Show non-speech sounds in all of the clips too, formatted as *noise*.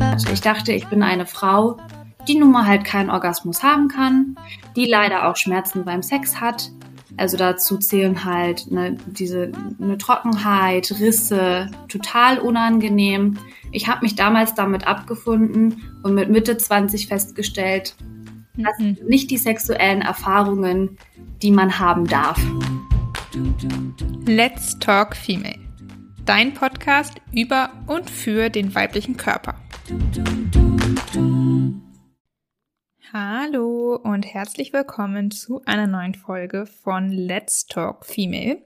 Also ich dachte, ich bin eine Frau, die nun mal halt keinen Orgasmus haben kann, die leider auch Schmerzen beim Sex hat. Also dazu zählen halt ne, diese eine Trockenheit, Risse, total unangenehm. Ich habe mich damals damit abgefunden und mit Mitte 20 festgestellt, das sind mhm. nicht die sexuellen Erfahrungen, die man haben darf. Let's Talk Female. Dein Podcast über und für den weiblichen Körper. Hallo und herzlich willkommen zu einer neuen Folge von Let's Talk Female.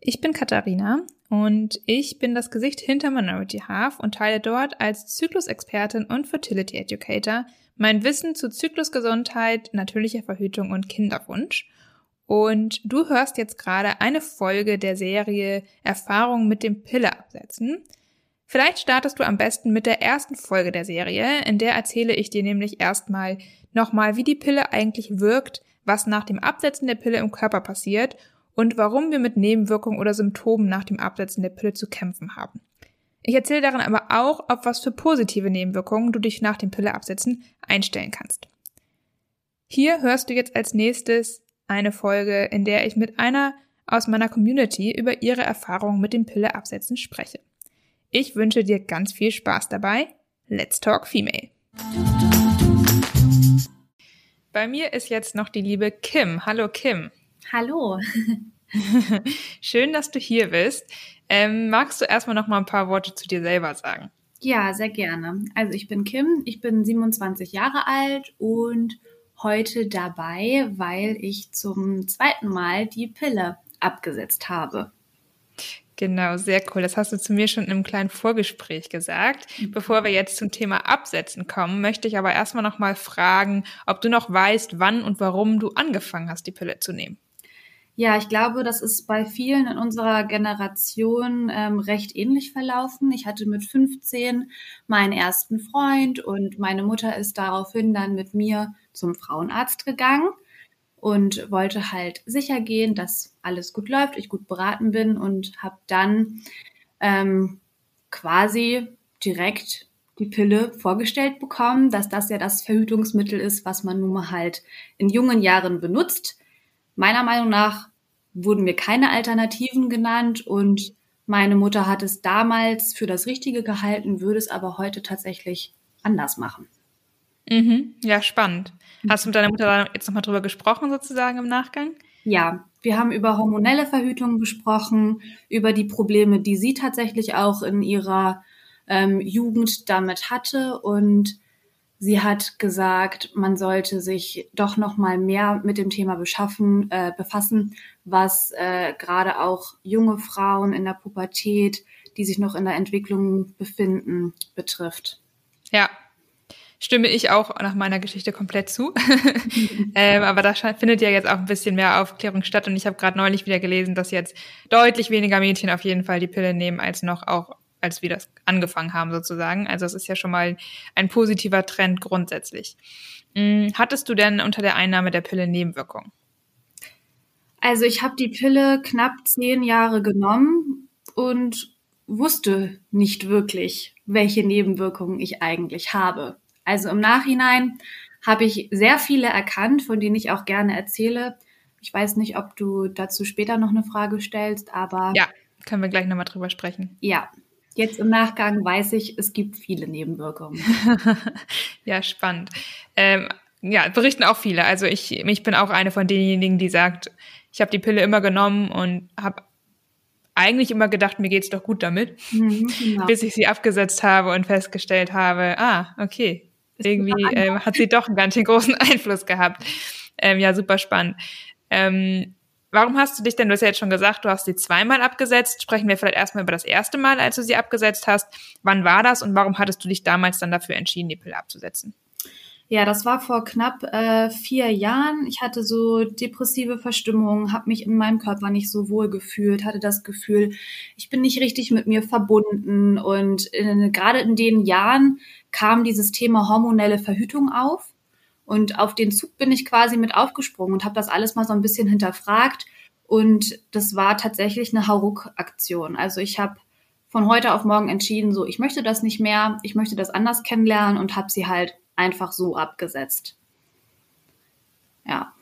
Ich bin Katharina und ich bin das Gesicht hinter Minority Half und teile dort als Zyklusexpertin und Fertility Educator mein Wissen zu Zyklusgesundheit, natürlicher Verhütung und Kinderwunsch. Und du hörst jetzt gerade eine Folge der Serie Erfahrung mit dem Pille absetzen. Vielleicht startest du am besten mit der ersten Folge der Serie, in der erzähle ich dir nämlich erstmal nochmal, wie die Pille eigentlich wirkt, was nach dem Absetzen der Pille im Körper passiert und warum wir mit Nebenwirkungen oder Symptomen nach dem Absetzen der Pille zu kämpfen haben. Ich erzähle darin aber auch, auf was für positive Nebenwirkungen du dich nach dem Pilleabsetzen einstellen kannst. Hier hörst du jetzt als nächstes eine Folge, in der ich mit einer aus meiner Community über ihre Erfahrungen mit dem Pilleabsetzen spreche. Ich wünsche dir ganz viel Spaß dabei. Let's Talk Female. Bei mir ist jetzt noch die liebe Kim. Hallo Kim. Hallo. *laughs* Schön, dass du hier bist. Ähm, magst du erstmal noch mal ein paar Worte zu dir selber sagen? Ja, sehr gerne. Also ich bin Kim, ich bin 27 Jahre alt und heute dabei, weil ich zum zweiten Mal die Pille abgesetzt habe. Genau, sehr cool. Das hast du zu mir schon in einem kleinen Vorgespräch gesagt. Mhm. Bevor wir jetzt zum Thema Absetzen kommen, möchte ich aber erstmal noch mal fragen, ob du noch weißt, wann und warum du angefangen hast, die Pille zu nehmen. Ja, ich glaube, das ist bei vielen in unserer Generation ähm, recht ähnlich verlaufen. Ich hatte mit 15 meinen ersten Freund und meine Mutter ist daraufhin dann mit mir zum Frauenarzt gegangen und wollte halt sicher gehen, dass alles gut läuft, ich gut beraten bin und habe dann ähm, quasi direkt die Pille vorgestellt bekommen, dass das ja das Verhütungsmittel ist, was man nun mal halt in jungen Jahren benutzt. Meiner Meinung nach wurden mir keine Alternativen genannt und meine Mutter hat es damals für das Richtige gehalten, würde es aber heute tatsächlich anders machen. Mhm. Ja, spannend. Hast du mit deiner Mutter jetzt nochmal drüber gesprochen, sozusagen im Nachgang? Ja, wir haben über hormonelle Verhütung gesprochen, über die Probleme, die sie tatsächlich auch in ihrer ähm, Jugend damit hatte und Sie hat gesagt, man sollte sich doch noch mal mehr mit dem Thema beschaffen, äh, befassen, was äh, gerade auch junge Frauen in der Pubertät, die sich noch in der Entwicklung befinden, betrifft. Ja, stimme ich auch nach meiner Geschichte komplett zu. *laughs* *laughs* ähm, aber da findet ja jetzt auch ein bisschen mehr Aufklärung statt. Und ich habe gerade neulich wieder gelesen, dass jetzt deutlich weniger Mädchen auf jeden Fall die Pille nehmen, als noch auch als wir das angefangen haben sozusagen. Also es ist ja schon mal ein positiver Trend grundsätzlich. Hm, hattest du denn unter der Einnahme der Pille Nebenwirkungen? Also ich habe die Pille knapp zehn Jahre genommen und wusste nicht wirklich, welche Nebenwirkungen ich eigentlich habe. Also im Nachhinein habe ich sehr viele erkannt, von denen ich auch gerne erzähle. Ich weiß nicht, ob du dazu später noch eine Frage stellst, aber. Ja, können wir gleich nochmal drüber sprechen. Ja, Jetzt im Nachgang weiß ich, es gibt viele Nebenwirkungen. *laughs* ja, spannend. Ähm, ja, berichten auch viele. Also ich, ich bin auch eine von denjenigen, die sagt, ich habe die Pille immer genommen und habe eigentlich immer gedacht, mir geht's doch gut damit, mhm, genau. *laughs* bis ich sie abgesetzt habe und festgestellt habe, ah, okay, irgendwie äh, hat sie doch einen ganz schön großen *laughs* Einfluss gehabt. Ähm, ja, super spannend. Ähm, Warum hast du dich denn, du hast ja jetzt schon gesagt, du hast sie zweimal abgesetzt. Sprechen wir vielleicht erstmal über das erste Mal, als du sie abgesetzt hast. Wann war das und warum hattest du dich damals dann dafür entschieden, die Pille abzusetzen? Ja, das war vor knapp äh, vier Jahren. Ich hatte so depressive Verstimmungen, habe mich in meinem Körper nicht so wohl gefühlt, hatte das Gefühl, ich bin nicht richtig mit mir verbunden. Und gerade in den Jahren kam dieses Thema hormonelle Verhütung auf. Und auf den Zug bin ich quasi mit aufgesprungen und habe das alles mal so ein bisschen hinterfragt. Und das war tatsächlich eine Hauruck-Aktion. Also ich habe von heute auf morgen entschieden, so, ich möchte das nicht mehr, ich möchte das anders kennenlernen und habe sie halt einfach so abgesetzt. Ja.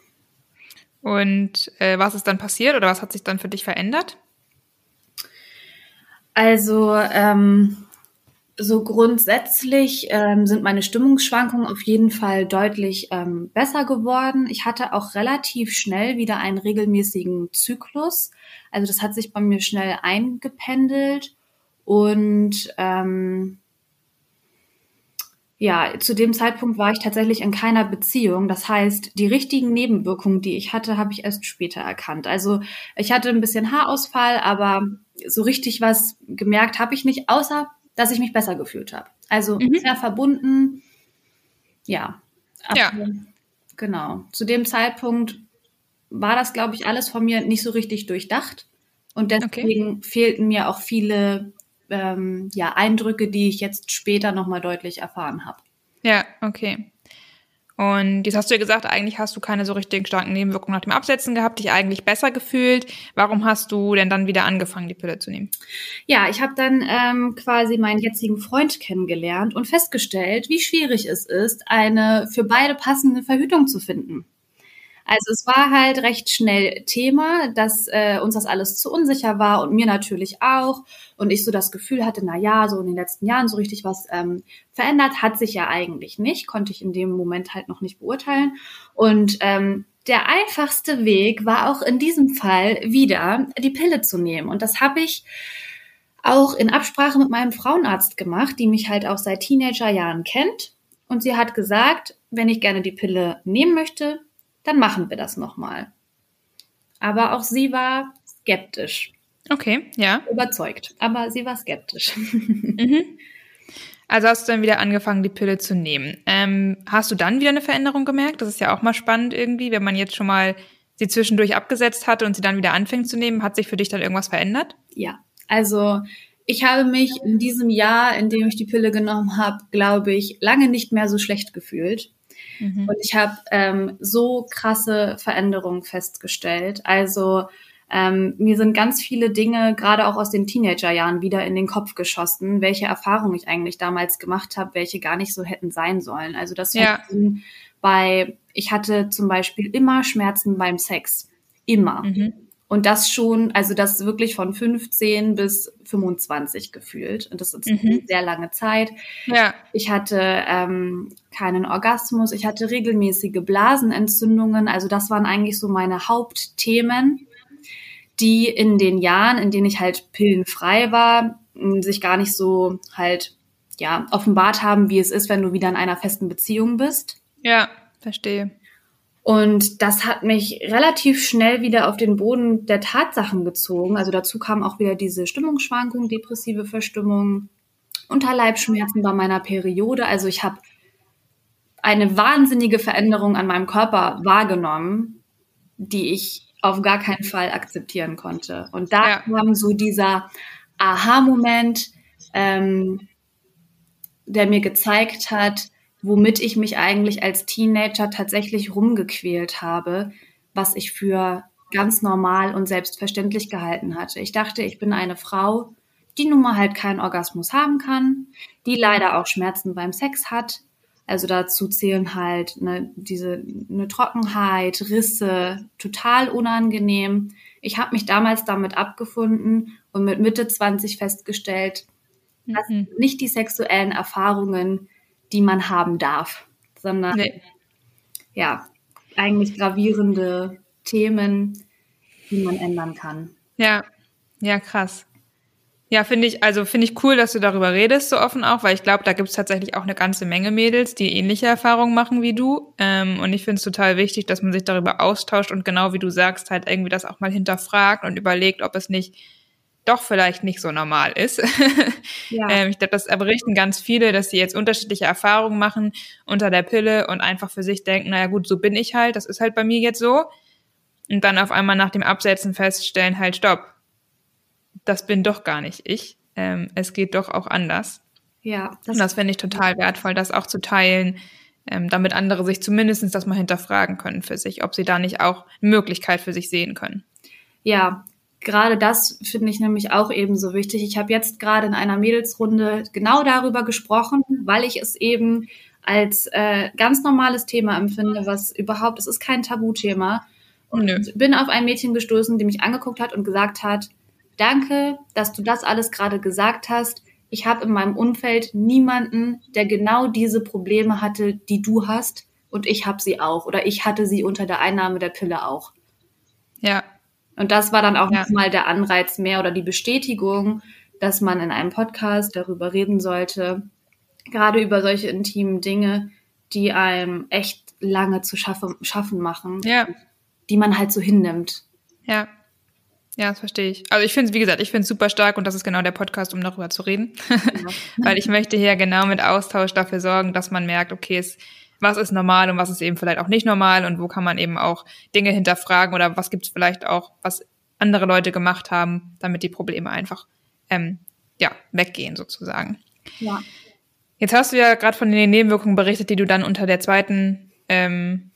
Und äh, was ist dann passiert oder was hat sich dann für dich verändert? Also ähm, so grundsätzlich ähm, sind meine Stimmungsschwankungen auf jeden Fall deutlich ähm, besser geworden. Ich hatte auch relativ schnell wieder einen regelmäßigen Zyklus. Also das hat sich bei mir schnell eingependelt und ähm, ja, zu dem Zeitpunkt war ich tatsächlich in keiner Beziehung. Das heißt, die richtigen Nebenwirkungen, die ich hatte, habe ich erst später erkannt. Also ich hatte ein bisschen Haarausfall, aber so richtig was gemerkt habe ich nicht, außer dass ich mich besser gefühlt habe. Also mhm. sehr verbunden. Ja. ja. Genau. Zu dem Zeitpunkt war das, glaube ich, alles von mir nicht so richtig durchdacht. Und deswegen okay. fehlten mir auch viele ähm, ja, Eindrücke, die ich jetzt später nochmal deutlich erfahren habe. Ja, okay. Und jetzt hast du ja gesagt, eigentlich hast du keine so richtig starken Nebenwirkungen nach dem Absetzen gehabt, dich eigentlich besser gefühlt. Warum hast du denn dann wieder angefangen, die Pille zu nehmen? Ja, ich habe dann ähm, quasi meinen jetzigen Freund kennengelernt und festgestellt, wie schwierig es ist, eine für beide passende Verhütung zu finden. Also es war halt recht schnell Thema, dass äh, uns das alles zu unsicher war und mir natürlich auch. Und ich so das Gefühl hatte, na ja, so in den letzten Jahren so richtig was ähm, verändert hat sich ja eigentlich nicht, konnte ich in dem Moment halt noch nicht beurteilen. Und ähm, der einfachste Weg war auch in diesem Fall wieder die Pille zu nehmen. Und das habe ich auch in Absprache mit meinem Frauenarzt gemacht, die mich halt auch seit Teenagerjahren kennt. Und sie hat gesagt, wenn ich gerne die Pille nehmen möchte, dann machen wir das nochmal. Aber auch sie war skeptisch. Okay, ja. Überzeugt, aber sie war skeptisch. *laughs* Mhm. Also hast du dann wieder angefangen, die Pille zu nehmen. Ähm, hast du dann wieder eine Veränderung gemerkt? Das ist ja auch mal spannend irgendwie, wenn man jetzt schon mal sie zwischendurch abgesetzt hatte und sie dann wieder anfängt zu nehmen. Hat sich für dich dann irgendwas verändert? Ja, also ich habe mich in diesem Jahr, in dem ich die Pille genommen habe, glaube ich, lange nicht mehr so schlecht gefühlt. Mhm. Und ich habe ähm, so krasse Veränderungen festgestellt. Also ähm, mir sind ganz viele Dinge, gerade auch aus den Teenagerjahren, wieder in den Kopf geschossen, welche Erfahrungen ich eigentlich damals gemacht habe, welche gar nicht so hätten sein sollen. Also das ja. bei, ich hatte zum Beispiel immer Schmerzen beim Sex. Immer. Mhm. Und das schon, also das wirklich von 15 bis 25 gefühlt. Und das ist mhm. eine sehr lange Zeit. Ja. Ich hatte ähm, keinen Orgasmus, ich hatte regelmäßige Blasenentzündungen. Also das waren eigentlich so meine Hauptthemen, die in den Jahren, in denen ich halt pillenfrei war, sich gar nicht so halt ja offenbart haben, wie es ist, wenn du wieder in einer festen Beziehung bist. Ja, verstehe. Und das hat mich relativ schnell wieder auf den Boden der Tatsachen gezogen. Also dazu kam auch wieder diese Stimmungsschwankung, depressive Verstimmung, Unterleibschmerzen bei meiner Periode. Also ich habe eine wahnsinnige Veränderung an meinem Körper wahrgenommen, die ich auf gar keinen Fall akzeptieren konnte. Und da ja. kam so dieser Aha-Moment, ähm, der mir gezeigt hat, womit ich mich eigentlich als Teenager tatsächlich rumgequält habe, was ich für ganz normal und selbstverständlich gehalten hatte. Ich dachte, ich bin eine Frau, die nun mal halt keinen Orgasmus haben kann, die leider auch Schmerzen beim Sex hat. Also dazu zählen halt ne, diese eine Trockenheit, Risse, total unangenehm. Ich habe mich damals damit abgefunden und mit Mitte 20 festgestellt, dass mhm. nicht die sexuellen Erfahrungen die man haben darf, sondern nee. ja, eigentlich gravierende Themen, die man ändern kann. Ja, ja, krass. Ja, finde ich, also finde ich cool, dass du darüber redest, so offen auch, weil ich glaube, da gibt es tatsächlich auch eine ganze Menge Mädels, die ähnliche Erfahrungen machen wie du. Ähm, und ich finde es total wichtig, dass man sich darüber austauscht und genau wie du sagst, halt irgendwie das auch mal hinterfragt und überlegt, ob es nicht doch vielleicht nicht so normal ist. *laughs* Ja. ähm, ich glaube, das berichten ganz viele, dass sie jetzt unterschiedliche Erfahrungen machen unter der Pille und einfach für sich denken, naja gut, so bin ich halt, das ist halt bei mir jetzt so. Und dann auf einmal nach dem Absetzen feststellen, halt, stopp, das bin doch gar nicht ich. Ähm, es geht doch auch anders. Ja. Das und das finde ich total wertvoll, das auch zu teilen, ähm, damit andere sich zumindest das mal hinterfragen können für sich, ob sie da nicht auch eine Möglichkeit für sich sehen können. Ja, gerade das finde ich nämlich auch ebenso wichtig. Ich habe jetzt gerade in einer Mädelsrunde genau darüber gesprochen, weil ich es eben als äh, ganz normales Thema empfinde, was überhaupt, es ist kein Tabuthema. Und Nö. bin auf ein Mädchen gestoßen, die mich angeguckt hat und gesagt hat, danke, dass du das alles gerade gesagt hast. Ich habe in meinem Umfeld niemanden, der genau diese Probleme hatte, die du hast. Und ich habe sie auch. Oder ich hatte sie unter der Einnahme der Pille auch. Ja. Und das war dann auch ja. nochmal der Anreiz mehr oder die Bestätigung, dass man in einem Podcast darüber reden sollte, gerade über solche intimen Dinge, die einem echt lange zu schaffen, schaffen machen, ja. die man halt so hinnimmt. Ja. Ja, das verstehe ich. Also ich finde es, wie gesagt, ich finde es super stark und das ist genau der Podcast, um darüber zu reden. Ja. *laughs* Weil ich möchte hier genau mit Austausch dafür sorgen, dass man merkt, okay, es, was ist normal und was ist eben vielleicht auch nicht normal und wo kann man eben auch Dinge hinterfragen oder was gibt es vielleicht auch, was andere Leute gemacht haben, damit die Probleme einfach ähm, ja, weggehen sozusagen. Ja. Jetzt hast du ja gerade von den Nebenwirkungen berichtet, die du dann unter der zweiten, ähm,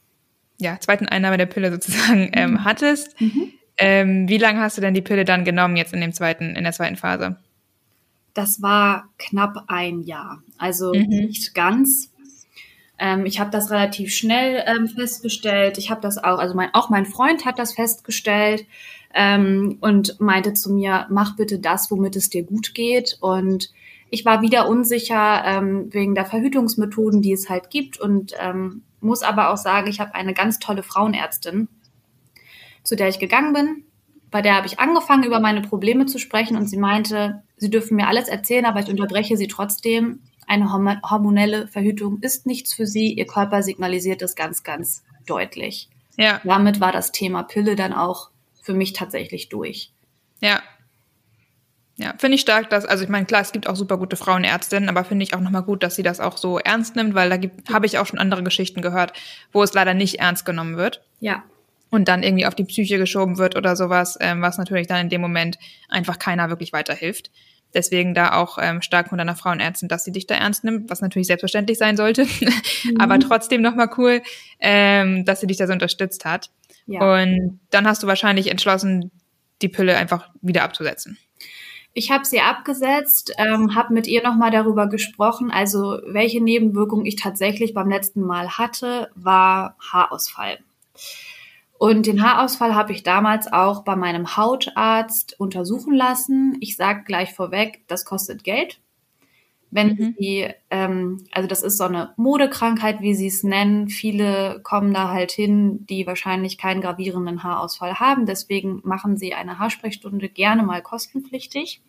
ja, zweiten Einnahme der Pille sozusagen ähm, mhm. hattest. Mhm. Ähm, wie lange hast du denn die Pille dann genommen jetzt in dem zweiten, in der zweiten Phase? Das war knapp ein Jahr, also mhm. nicht ganz. Ähm, ich habe das relativ schnell ähm, festgestellt. Ich habe das auch, also mein, auch mein Freund hat das festgestellt ähm, und meinte zu mir, mach bitte das, womit es dir gut geht. Und ich war wieder unsicher ähm, wegen der Verhütungsmethoden, die es halt gibt und ähm, muss aber auch sagen, ich habe eine ganz tolle Frauenärztin, zu der ich gegangen bin. Bei der habe ich angefangen, über meine Probleme zu sprechen und sie meinte, sie dürfen mir alles erzählen, aber ich unterbreche sie trotzdem. Eine hormonelle Verhütung ist nichts für sie. Ihr Körper signalisiert das ganz, ganz deutlich. Ja. Damit war das Thema Pille dann auch für mich tatsächlich durch. Ja, ja, finde ich stark, dass, also ich meine, klar, es gibt auch super gute Frauenärztinnen, aber finde ich auch nochmal gut, dass sie das auch so ernst nimmt, weil da habe ich auch schon andere Geschichten gehört, wo es leider nicht ernst genommen wird. Ja. Und dann irgendwie auf die Psyche geschoben wird oder sowas, ähm, was natürlich dann in dem Moment einfach keiner wirklich weiterhilft. Deswegen da auch ähm, stark von deiner Frauenärztin, dass sie dich da ernst nimmt, was natürlich selbstverständlich sein sollte. *laughs* Mhm. aber trotzdem nochmal cool, ähm, dass sie dich da so unterstützt hat. Ja. Und dann hast du wahrscheinlich entschlossen, die Pille einfach wieder abzusetzen. Ich habe sie abgesetzt, ähm, habe mit ihr nochmal darüber gesprochen. Also welche Nebenwirkung ich tatsächlich beim letzten Mal hatte, war Haarausfall. Und den Haarausfall habe ich damals auch bei meinem Hautarzt untersuchen lassen. Ich sage gleich vorweg, das kostet Geld. Wenn mhm. sie, ähm, also das ist so eine Modekrankheit, wie sie es nennen. Viele kommen da halt hin, die wahrscheinlich keinen gravierenden Haarausfall haben. Deswegen machen sie eine Haarsprechstunde gerne mal kostenpflichtig.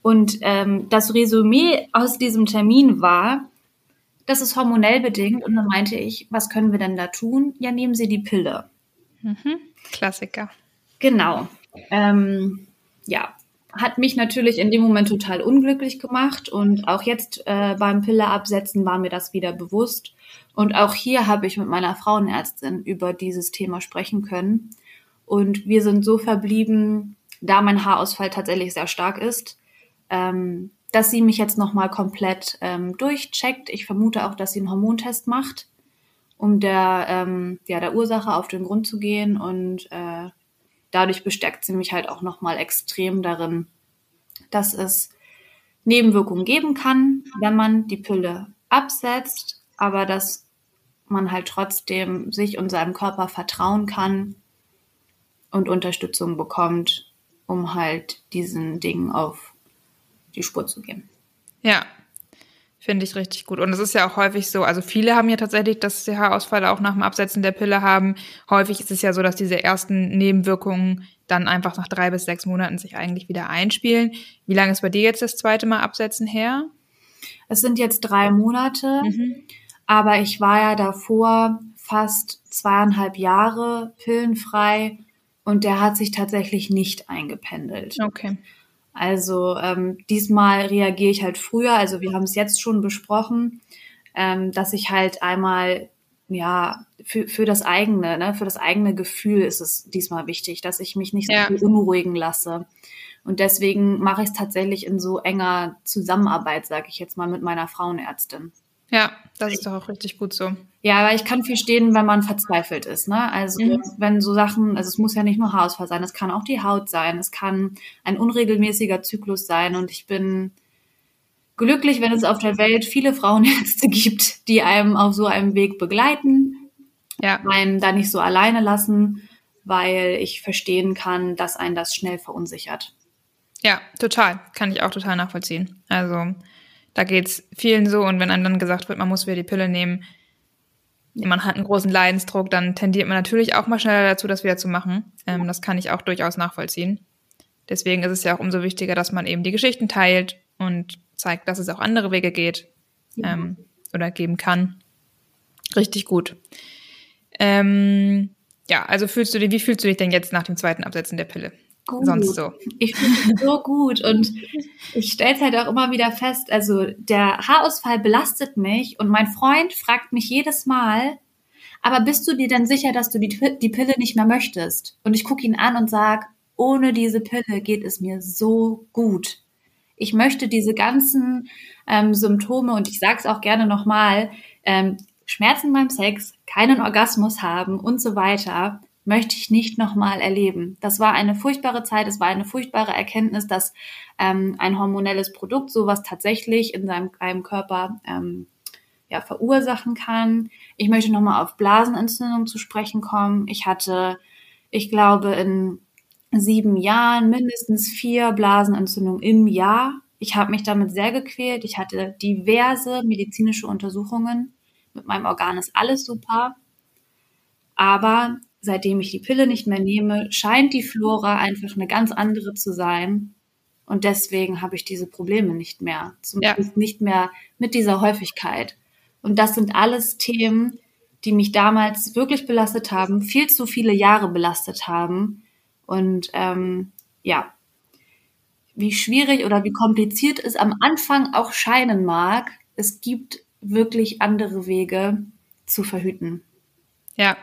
Und ähm, das Resümee aus diesem Termin war, das ist hormonell bedingt. Und dann meinte ich, was können wir denn da tun? Ja, nehmen Sie die Pille. Mhm. Klassiker. Genau. Ähm, ja, hat mich natürlich in dem Moment total unglücklich gemacht und auch jetzt äh, beim Pille absetzen war mir das wieder bewusst. Und auch hier habe ich mit meiner Frauenärztin über dieses Thema sprechen können. Und wir sind so verblieben, da mein Haarausfall tatsächlich sehr stark ist, ähm, dass sie mich jetzt nochmal komplett ähm, durchcheckt. Ich vermute auch, dass sie einen Hormontest macht, um der, ähm, ja, der Ursache auf den Grund zu gehen und äh, dadurch bestärkt sie mich halt auch nochmal extrem darin, dass es Nebenwirkungen geben kann, wenn man die Pille absetzt, aber dass man halt trotzdem sich und seinem Körper vertrauen kann und Unterstützung bekommt, um halt diesen Dingen auf die Spur zu gehen. Ja, Finde ich richtig gut. Und es ist ja auch häufig so, also viele haben ja tatsächlich, dass sie Haarausfall auch nach dem Absetzen der Pille haben. Häufig ist es ja so, dass diese ersten Nebenwirkungen dann einfach nach drei bis sechs Monaten sich eigentlich wieder einspielen. Wie lange ist bei dir jetzt das zweite Mal Absetzen her? Es sind jetzt drei Monate, mhm. aber ich war ja davor fast zweieinhalb Jahre pillenfrei und der hat sich tatsächlich nicht eingependelt. Okay. Also ähm, diesmal reagiere ich halt früher. Also wir haben es jetzt schon besprochen, ähm, dass ich halt einmal ja für, für das eigene, ne, für das eigene Gefühl ist es diesmal wichtig, dass ich mich nicht so ja. beunruhigen lasse. Und deswegen mache ich es tatsächlich in so enger Zusammenarbeit, sage ich jetzt mal, mit meiner Frauenärztin. Ja, das ist doch auch richtig gut so. Ja, aber ich kann verstehen, wenn man verzweifelt ist. Ne? Also mhm. wenn so Sachen, also es muss ja nicht nur Haarausfall sein, es kann auch die Haut sein, es kann ein unregelmäßiger Zyklus sein. Und ich bin glücklich, wenn es auf der Welt viele Frauenärzte *laughs* gibt, die einem auf so einem Weg begleiten, ja. einem da nicht so alleine lassen, weil ich verstehen kann, dass einen das schnell verunsichert. Ja, total. Kann ich auch total nachvollziehen. Also da geht's vielen so und wenn einem dann gesagt wird, man muss wieder die Pille nehmen, man hat einen großen Leidensdruck, dann tendiert man natürlich auch mal schneller dazu, das wieder zu machen. Ähm, das kann ich auch durchaus nachvollziehen. Deswegen ist es ja auch umso wichtiger, dass man eben die Geschichten teilt und zeigt, dass es auch andere Wege geht ähm, oder geben kann. Richtig gut. Ähm, ja, also fühlst du dich, wie fühlst du dich denn jetzt nach dem zweiten Absetzen der Pille? Gut. Sonst so. Ich mich so gut und ich stelle es halt auch immer wieder fest, also der Haarausfall belastet mich und mein Freund fragt mich jedes Mal, aber bist du dir denn sicher, dass du die, die Pille nicht mehr möchtest? Und ich gucke ihn an und sage, ohne diese Pille geht es mir so gut. Ich möchte diese ganzen ähm, Symptome und ich sage es auch gerne nochmal, ähm, Schmerzen beim Sex, keinen Orgasmus haben und so weiter, möchte ich nicht nochmal erleben. Das war eine furchtbare Zeit, es war eine furchtbare Erkenntnis, dass ähm, ein hormonelles Produkt sowas tatsächlich in seinem, seinem Körper ähm, ja, verursachen kann. Ich möchte nochmal auf Blasenentzündung zu sprechen kommen. Ich hatte, ich glaube, in sieben Jahren mindestens vier Blasenentzündungen im Jahr. Ich habe mich damit sehr gequält. Ich hatte diverse medizinische Untersuchungen. Mit meinem Organ ist alles super. Aber seitdem ich die Pille nicht mehr nehme, scheint die Flora einfach eine ganz andere zu sein. Und deswegen habe ich diese Probleme nicht mehr. Zumindest ja. nicht mehr mit dieser Häufigkeit. Und das sind alles Themen, die mich damals wirklich belastet haben, viel zu viele Jahre belastet haben. Und ähm, ja, wie schwierig oder wie kompliziert es am Anfang auch scheinen mag, es gibt wirklich andere Wege zu verhüten. Ja,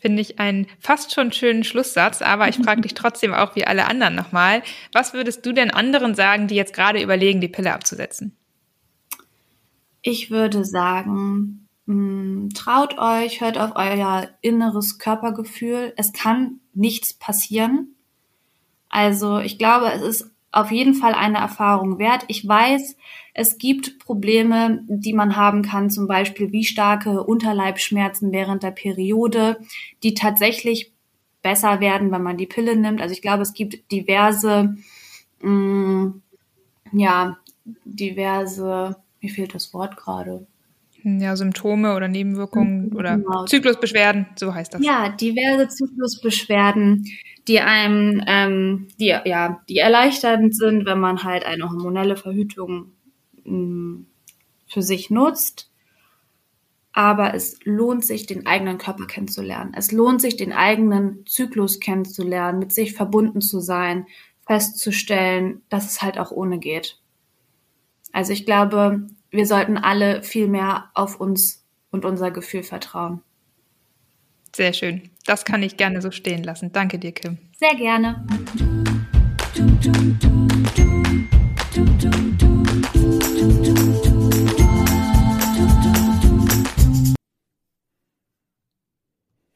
Finde ich einen fast schon schönen Schlusssatz, aber ich frage dich *laughs* trotzdem auch wie alle anderen nochmal. Was würdest du denn anderen sagen, die jetzt gerade überlegen, die Pille abzusetzen? Ich würde sagen, hm, traut euch, hört auf euer inneres Körpergefühl. Es kann nichts passieren. Also ich glaube, es ist auf jeden Fall eine Erfahrung wert. Ich weiß, es gibt Probleme, die man haben kann, zum Beispiel wie starke Unterleibschmerzen während der Periode, die tatsächlich besser werden, wenn man die Pille nimmt. Also ich glaube, es gibt diverse, mh, mm, ja, diverse, mir fehlt das Wort gerade. Ja, Symptome oder Nebenwirkungen oder genau. Zyklusbeschwerden, so heißt das. Ja, diverse Zyklusbeschwerden, die einem, ähm, die ja, die erleichternd sind, wenn man halt eine hormonelle Verhütung mh, mm, für sich nutzt. Aber es lohnt sich, den eigenen Körper kennenzulernen. Es lohnt sich, den eigenen Zyklus kennenzulernen, mit sich verbunden zu sein, festzustellen, dass es halt auch ohne geht. Also ich glaube, wir sollten alle viel mehr auf uns und unser Gefühl vertrauen. Sehr schön. Das kann ich gerne so stehen lassen. Danke dir, Kim. Sehr gerne. Du, du, du,